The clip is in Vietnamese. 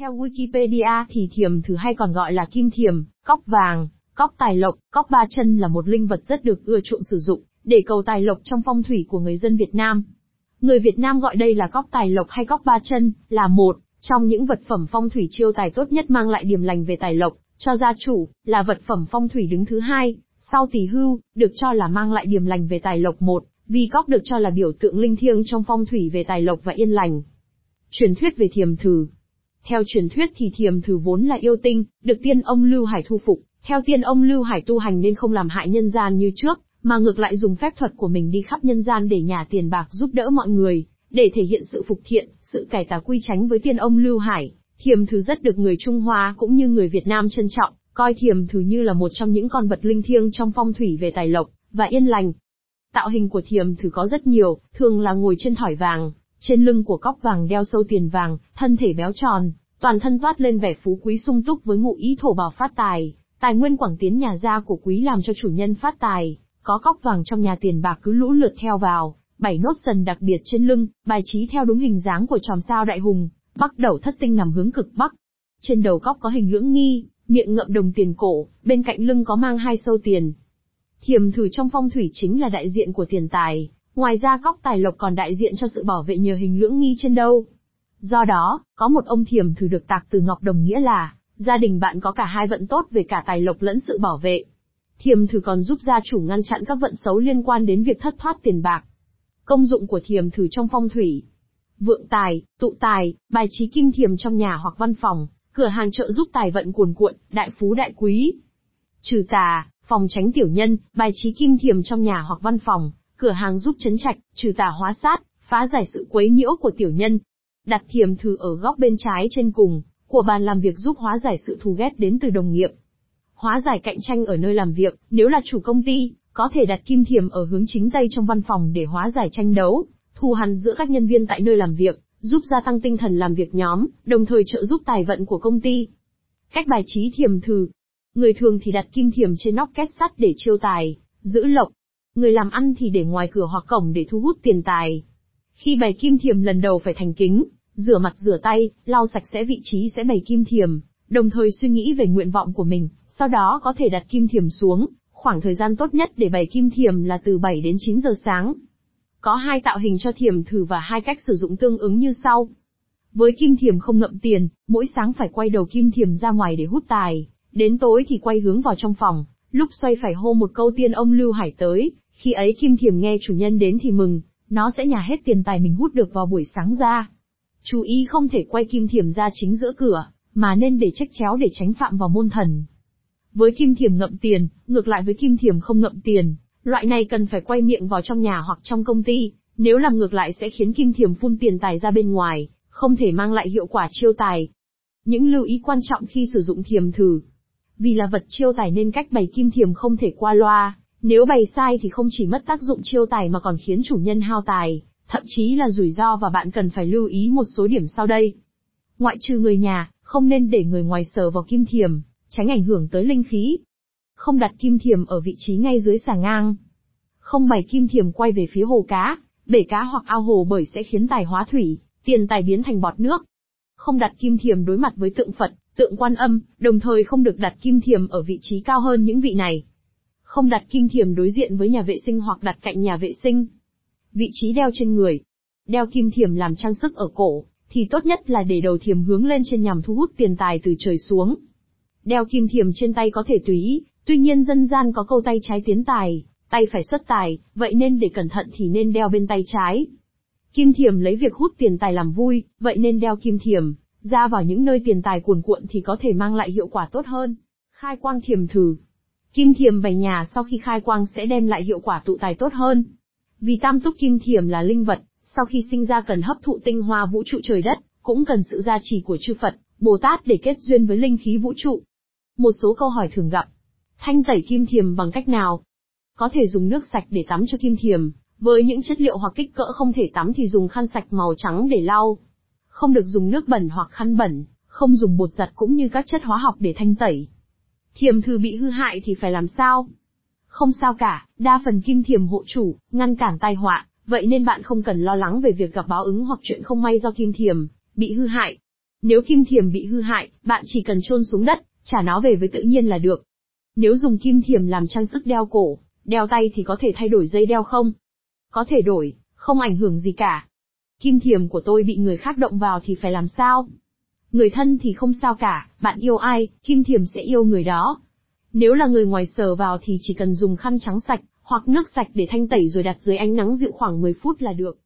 Theo Wikipedia thì thiềm thử hay còn gọi là kim thiềm, cóc vàng, cóc tài lộc, cóc ba chân là một linh vật rất được ưa chuộng sử dụng, để cầu tài lộc trong phong thủy của người dân Việt Nam. Người Việt Nam gọi đây là cóc tài lộc hay cóc ba chân, là một trong những vật phẩm phong thủy chiêu tài tốt nhất mang lại điểm lành về tài lộc, cho gia chủ, là vật phẩm phong thủy đứng thứ hai, sau tỷ hưu, được cho là mang lại điểm lành về tài lộc một, vì cóc được cho là biểu tượng linh thiêng trong phong thủy về tài lộc và yên lành. Truyền thuyết về thiềm thử theo truyền thuyết thì thiềm thử vốn là yêu tinh, được tiên ông Lưu Hải thu phục, theo tiên ông Lưu Hải tu hành nên không làm hại nhân gian như trước, mà ngược lại dùng phép thuật của mình đi khắp nhân gian để nhà tiền bạc giúp đỡ mọi người, để thể hiện sự phục thiện, sự cải tà quy tránh với tiên ông Lưu Hải. Thiềm thử rất được người Trung Hoa cũng như người Việt Nam trân trọng, coi thiềm thử như là một trong những con vật linh thiêng trong phong thủy về tài lộc và yên lành. Tạo hình của thiềm thử có rất nhiều, thường là ngồi trên thỏi vàng, trên lưng của cóc vàng đeo sâu tiền vàng, thân thể béo tròn, toàn thân toát lên vẻ phú quý sung túc với ngụ ý thổ bảo phát tài, tài nguyên quảng tiến nhà gia của quý làm cho chủ nhân phát tài, có cóc vàng trong nhà tiền bạc cứ lũ lượt theo vào, bảy nốt sần đặc biệt trên lưng, bài trí theo đúng hình dáng của chòm sao đại hùng, bắc đầu thất tinh nằm hướng cực bắc. Trên đầu cóc có hình lưỡng nghi, miệng ngậm đồng tiền cổ, bên cạnh lưng có mang hai sâu tiền. Thiềm thử trong phong thủy chính là đại diện của tiền tài, ngoài ra cóc tài lộc còn đại diện cho sự bảo vệ nhờ hình lưỡng nghi trên đầu. Do đó, có một ông thiềm thử được tạc từ ngọc đồng nghĩa là, gia đình bạn có cả hai vận tốt về cả tài lộc lẫn sự bảo vệ. Thiềm thử còn giúp gia chủ ngăn chặn các vận xấu liên quan đến việc thất thoát tiền bạc. Công dụng của thiềm thử trong phong thủy. Vượng tài, tụ tài, bài trí kim thiềm trong nhà hoặc văn phòng, cửa hàng trợ giúp tài vận cuồn cuộn, đại phú đại quý. Trừ tà, phòng tránh tiểu nhân, bài trí kim thiềm trong nhà hoặc văn phòng, cửa hàng giúp chấn trạch, trừ tà hóa sát, phá giải sự quấy nhiễu của tiểu nhân. Đặt thiềm thử ở góc bên trái trên cùng, của bàn làm việc giúp hóa giải sự thù ghét đến từ đồng nghiệp. Hóa giải cạnh tranh ở nơi làm việc, nếu là chủ công ty, có thể đặt kim thiềm ở hướng chính tây trong văn phòng để hóa giải tranh đấu, thù hằn giữa các nhân viên tại nơi làm việc, giúp gia tăng tinh thần làm việc nhóm, đồng thời trợ giúp tài vận của công ty. Cách bài trí thiềm thử. Người thường thì đặt kim thiềm trên nóc két sắt để chiêu tài, giữ lộc. Người làm ăn thì để ngoài cửa hoặc cổng để thu hút tiền tài. Khi bày kim thiềm lần đầu phải thành kính, rửa mặt rửa tay, lau sạch sẽ vị trí sẽ bày kim thiềm, đồng thời suy nghĩ về nguyện vọng của mình, sau đó có thể đặt kim thiềm xuống, khoảng thời gian tốt nhất để bày kim thiềm là từ 7 đến 9 giờ sáng. Có hai tạo hình cho thiềm thử và hai cách sử dụng tương ứng như sau. Với kim thiềm không ngậm tiền, mỗi sáng phải quay đầu kim thiềm ra ngoài để hút tài, đến tối thì quay hướng vào trong phòng, lúc xoay phải hô một câu tiên ông Lưu Hải tới, khi ấy kim thiềm nghe chủ nhân đến thì mừng, nó sẽ nhả hết tiền tài mình hút được vào buổi sáng ra. Chú ý không thể quay kim thiềm ra chính giữa cửa, mà nên để trách chéo để tránh phạm vào môn thần. Với kim thiềm ngậm tiền, ngược lại với kim thiềm không ngậm tiền, loại này cần phải quay miệng vào trong nhà hoặc trong công ty, nếu làm ngược lại sẽ khiến kim thiềm phun tiền tài ra bên ngoài, không thể mang lại hiệu quả chiêu tài. Những lưu ý quan trọng khi sử dụng thiềm thử. Vì là vật chiêu tài nên cách bày kim thiềm không thể qua loa, nếu bày sai thì không chỉ mất tác dụng chiêu tài mà còn khiến chủ nhân hao tài, thậm chí là rủi ro và bạn cần phải lưu ý một số điểm sau đây. Ngoại trừ người nhà, không nên để người ngoài sờ vào kim thiềm, tránh ảnh hưởng tới linh khí. Không đặt kim thiềm ở vị trí ngay dưới xà ngang. Không bày kim thiềm quay về phía hồ cá, bể cá hoặc ao hồ bởi sẽ khiến tài hóa thủy, tiền tài biến thành bọt nước. Không đặt kim thiềm đối mặt với tượng Phật, tượng quan âm, đồng thời không được đặt kim thiềm ở vị trí cao hơn những vị này. Không đặt kim thiềm đối diện với nhà vệ sinh hoặc đặt cạnh nhà vệ sinh. Vị trí đeo trên người. Đeo kim thiềm làm trang sức ở cổ, thì tốt nhất là để đầu thiềm hướng lên trên nhằm thu hút tiền tài từ trời xuống. Đeo kim thiềm trên tay có thể tùy tuy nhiên dân gian có câu tay trái tiến tài, tay phải xuất tài, vậy nên để cẩn thận thì nên đeo bên tay trái. Kim thiềm lấy việc hút tiền tài làm vui, vậy nên đeo kim thiềm, ra vào những nơi tiền tài cuồn cuộn thì có thể mang lại hiệu quả tốt hơn. Khai quang thiềm thử. Kim thiềm bày nhà sau khi khai quang sẽ đem lại hiệu quả tụ tài tốt hơn. Vì tam túc kim thiềm là linh vật, sau khi sinh ra cần hấp thụ tinh hoa vũ trụ trời đất, cũng cần sự gia trì của chư Phật, Bồ Tát để kết duyên với linh khí vũ trụ. Một số câu hỏi thường gặp. Thanh tẩy kim thiềm bằng cách nào? Có thể dùng nước sạch để tắm cho kim thiềm, với những chất liệu hoặc kích cỡ không thể tắm thì dùng khăn sạch màu trắng để lau. Không được dùng nước bẩn hoặc khăn bẩn, không dùng bột giặt cũng như các chất hóa học để thanh tẩy. Thiềm thư bị hư hại thì phải làm sao? Không sao cả, đa phần kim thiềm hộ chủ, ngăn cản tai họa, vậy nên bạn không cần lo lắng về việc gặp báo ứng hoặc chuyện không may do kim thiềm bị hư hại. Nếu kim thiềm bị hư hại, bạn chỉ cần chôn xuống đất, trả nó về với tự nhiên là được. Nếu dùng kim thiềm làm trang sức đeo cổ, đeo tay thì có thể thay đổi dây đeo không? Có thể đổi, không ảnh hưởng gì cả. Kim thiềm của tôi bị người khác động vào thì phải làm sao? Người thân thì không sao cả, bạn yêu ai, kim thiềm sẽ yêu người đó. Nếu là người ngoài sờ vào thì chỉ cần dùng khăn trắng sạch, hoặc nước sạch để thanh tẩy rồi đặt dưới ánh nắng dịu khoảng 10 phút là được.